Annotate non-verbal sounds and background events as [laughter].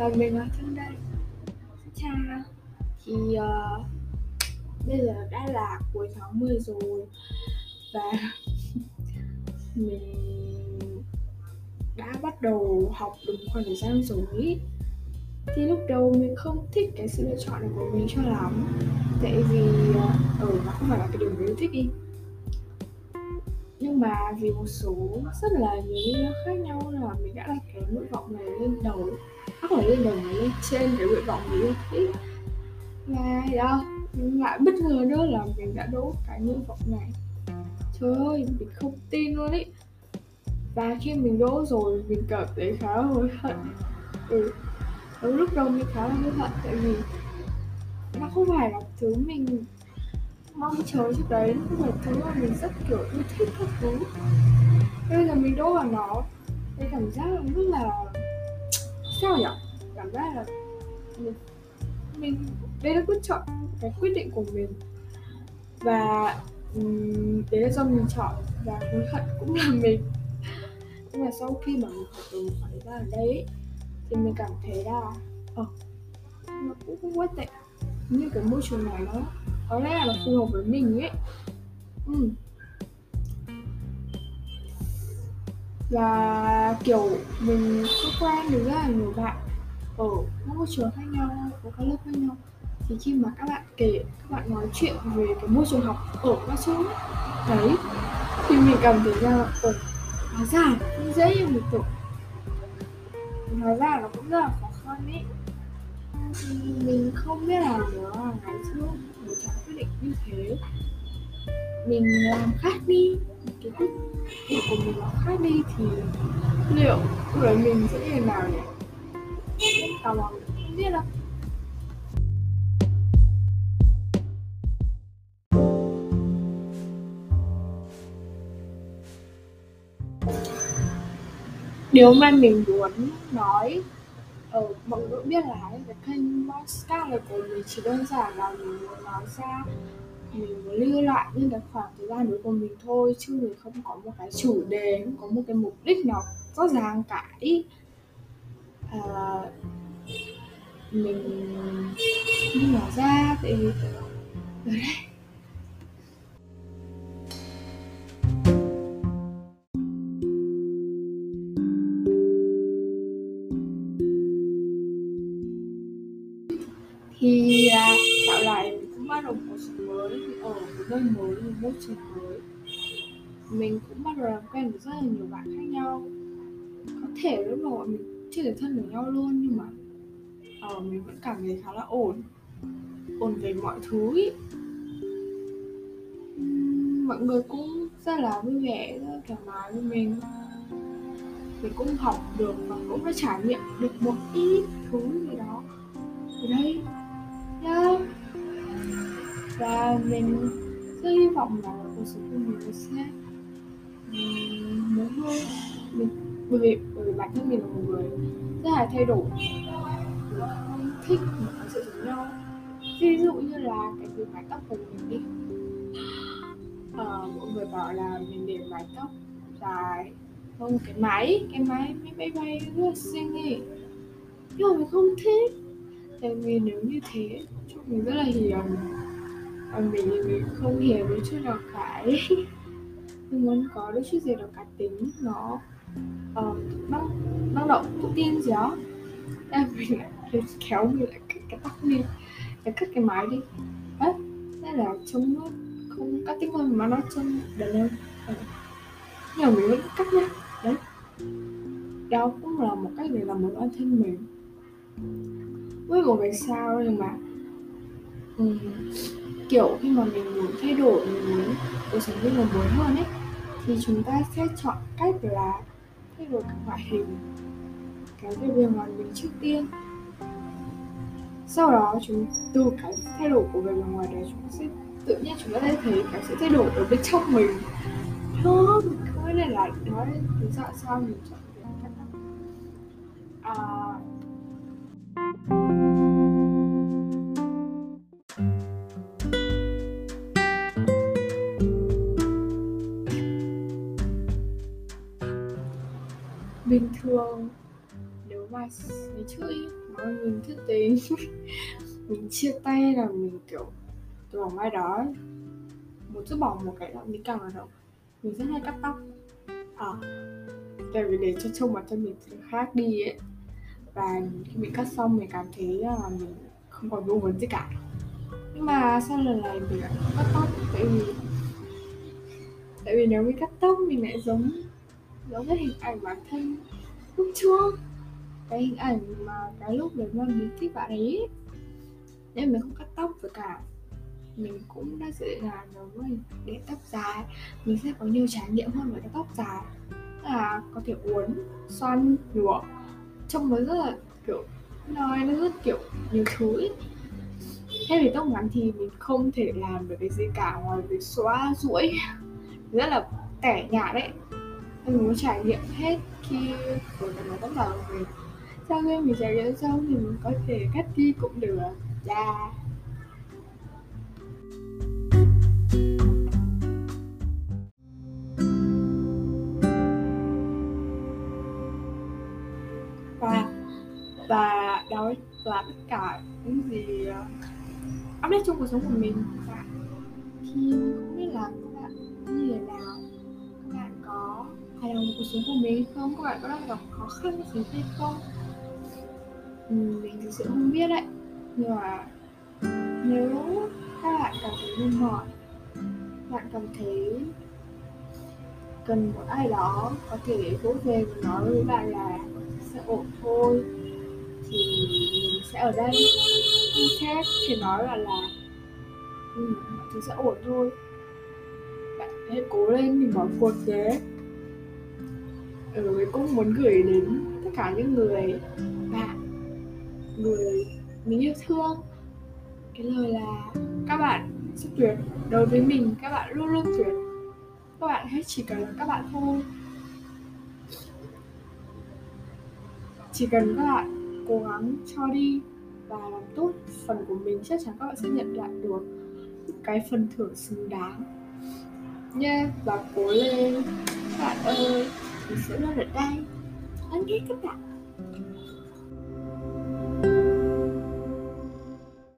và mình ở trong đây chào thì uh, bây giờ đã là cuối tháng 10 rồi và [laughs] mình đã bắt đầu học đúng khoảng thời gian rồi. Thì lúc đầu mình không thích cái sự lựa chọn này của mình cho lắm. Tại vì ở uh, ừ, nó không phải là cái điều mình yêu thích đi. Nhưng mà vì một số rất là nhiều lý do khác nhau là mình đã đặt cái nguyện vọng này lên đầu bắt lên đầu này lên trên cái nguyện vọng mình yêu thích. Và đó lại bất ngờ nữa là mình đã đỗ cái nguyện vọng này. Trời ơi, mình không tin luôn ý. Và khi mình đỗ rồi, mình cảm thấy khá là hối hận. Ừ Đúng lúc đầu mình khá là hối hận tại vì nó không phải là thứ mình mong chờ trước đấy, nó không phải thứ mà mình rất, kiểu, yêu thích các thứ. Bây giờ mình đỗ vào nó cái cảm giác rất là, sao nhỉ cảm giác là mình, mình đây là quyết chọn cái quyết định của mình. Và um, đấy là do mình chọn và hối hận cũng là mình. Nhưng mà sau khi mà mình học được một ra ở đây thì mình cảm thấy là ờ nó cũng không quá tệ. Như cái môi trường này nó có lẽ là nó phù hợp với mình ấy. Ừ. và kiểu mình có quen được rất là nhiều bạn ở các môi trường khác nhau ở các lớp khác nhau. Thì khi mà các bạn kể, các bạn nói chuyện về cái môi trường học ở các chỗ đấy, thì mình cảm thấy ờ, ra là ồ hóa ra cũng dễ như mình tưởng. Hóa ra nó cũng rất là khó khăn ấy. Mình không biết là nữa là ngày trước mình chọn quyết định như thế. Mình làm khác đi, cái quyết định của mình làm khác đi thì liệu lúc đấy mình sẽ như thế nào nhỉ? Tò mò. Không biết đâu. Điều mà mình muốn nói ở mọi người biết là cái kênh podcast này của mình chỉ đơn giản là mình muốn nói ra mình muốn lưu lại những cái khoảng thời gian đấy của mình thôi chứ mình không có một cái chủ đề không có một cái mục đích nào rõ ràng cả ý. À, mình đi bỏ ra tại vì ở đây. Thì à, tạo lại mình cũng bắt đầu cuộc sống mới ở một nơi mới một môi trường mới. Mình cũng bắt đầu làm quen với rất là nhiều bạn khác nhau. Có thể lúc đầu mình chưa thể thân được nhau luôn nhưng mà mình vẫn cảm thấy khá là ổn. Ổn về mọi thứ ý. mọi người cũng rất là vui vẻ, rất là thoải mái với mình. Mình cũng học được và cũng đã trải nghiệm được một ít thứ gì đó. Ở đây. Yeah. và mình rất hy vọng là cuộc sống của mình sẽ mới hơn. Mình, bởi vì bởi vì bản thân mình là một người rất là thay đổi thích một sự giống nhau ví dụ như là cái việc mái tóc của mình đi. Ờ, mọi người bảo là mình để mái tóc dài không cái máy. Cái máy máy bay bay rất là xinh ấy nhưng mà mình không thích. Tại vì nếu như thế chúng mình rất là hiền. Và mình mình không hiền với chút nào cả [laughs] mình muốn có đôi chút gì đó cá tính. Nó ờ, uh, năng năng động tự tin gì đó. Em mình lại kéo như lại cắt cái tóc đi để cắt cái mái đi. Đấy thế là trông nó không cắt tính hơn mà nó trông đần hơn ừ. nhưng mà mình vẫn cắt nhá. Đấy. Đó cũng là một cách để làm một bản thân mình với một cái sao nhưng mà um, kiểu khi mà mình muốn thay đổi mình muốn cuộc sống mình muốn hơn ấy thì chúng ta sẽ chọn cách là thay đổi các ngoại hình. Cái về bề ngoài mình trước tiên sau đó chúng từ cái thay đổi của bề ngoài đấy chúng sẽ tự nhiên chúng ta sẽ thấy cái sự thay đổi ở bên trong mình. Đó không biết là nói lý do dạ sao mình chọn cái cách à, bình thường nếu mà ngày trước ý, mình thích tình. [laughs] Mình chia tay là mình kiểu từ vòng ai đó. Một chút bỏ một cái là mình càng là đâu mình rất hay cắt tóc. À, tại vì để cho trông mặt cho mình khác đi ấy. Và khi mình cắt xong mình cảm thấy là mình không còn vô vấn gì cả. Nhưng mà sau lần này mình lại cắt tóc tại vì tại vì nếu mình cắt tóc mình lại giống giống cái hình ảnh bản thân lúc trước cái hình ảnh mà cái lúc đấy mà mình thích bạn ấy nên mình không cắt tóc với cả mình cũng đã dự định là nếu mình để tóc dài, mình sẽ có nhiều trải nghiệm hơn với cái tóc dài. Là có thể uốn, xoăn nhuộm trông nó rất là, kiểu nói nó rất kiểu nhiều thứ ấy. Thế vì tóc ngắn thì mình không thể làm được cái gì cả ngoài việc xóa rũi [laughs] rất là tẻ nhạt đấy nên mình muốn trải nghiệm hết khi của cái mái tóc dài của mình sau khi mình trải nghiệm xong thì mình có thể cắt đi cũng được. Yeah. và và đó là tất cả những gì áp update trong cuộc sống của mình. Và thì mình không biết là các bạn như thế nào. Các bạn có hài lòng cuộc sống của mình không? Các bạn có đang gặp khó khăn gì hay không? Ừ, mình thực sự không biết đấy. Nhưng mà nếu các bạn cảm thấy mệt mỏi bạn cảm thấy cần một ai đó có thể vỗ về và nói với bạn là sẽ ổn thôi thì mình sẽ ở đây khác thì nói là là ừ, mọi thứ sẽ ổn thôi bạn hãy cố lên đừng bỏ cuộc thế ừ, cũng muốn gửi đến tất cả những người người mình yêu thương. Cái lời là các bạn rất tuyệt đối với mình các bạn luôn luôn tuyệt. Các bạn hết chỉ cần các bạn thôi. Chỉ cần các bạn cố gắng cho đi và làm tốt phần của mình chắc chắn các bạn sẽ nhận lại được cái phần thưởng xứng đáng. Nha yeah, và cố lên. Các bạn ơi mình sẽ luôn ở đây. Lắng nghe các bạn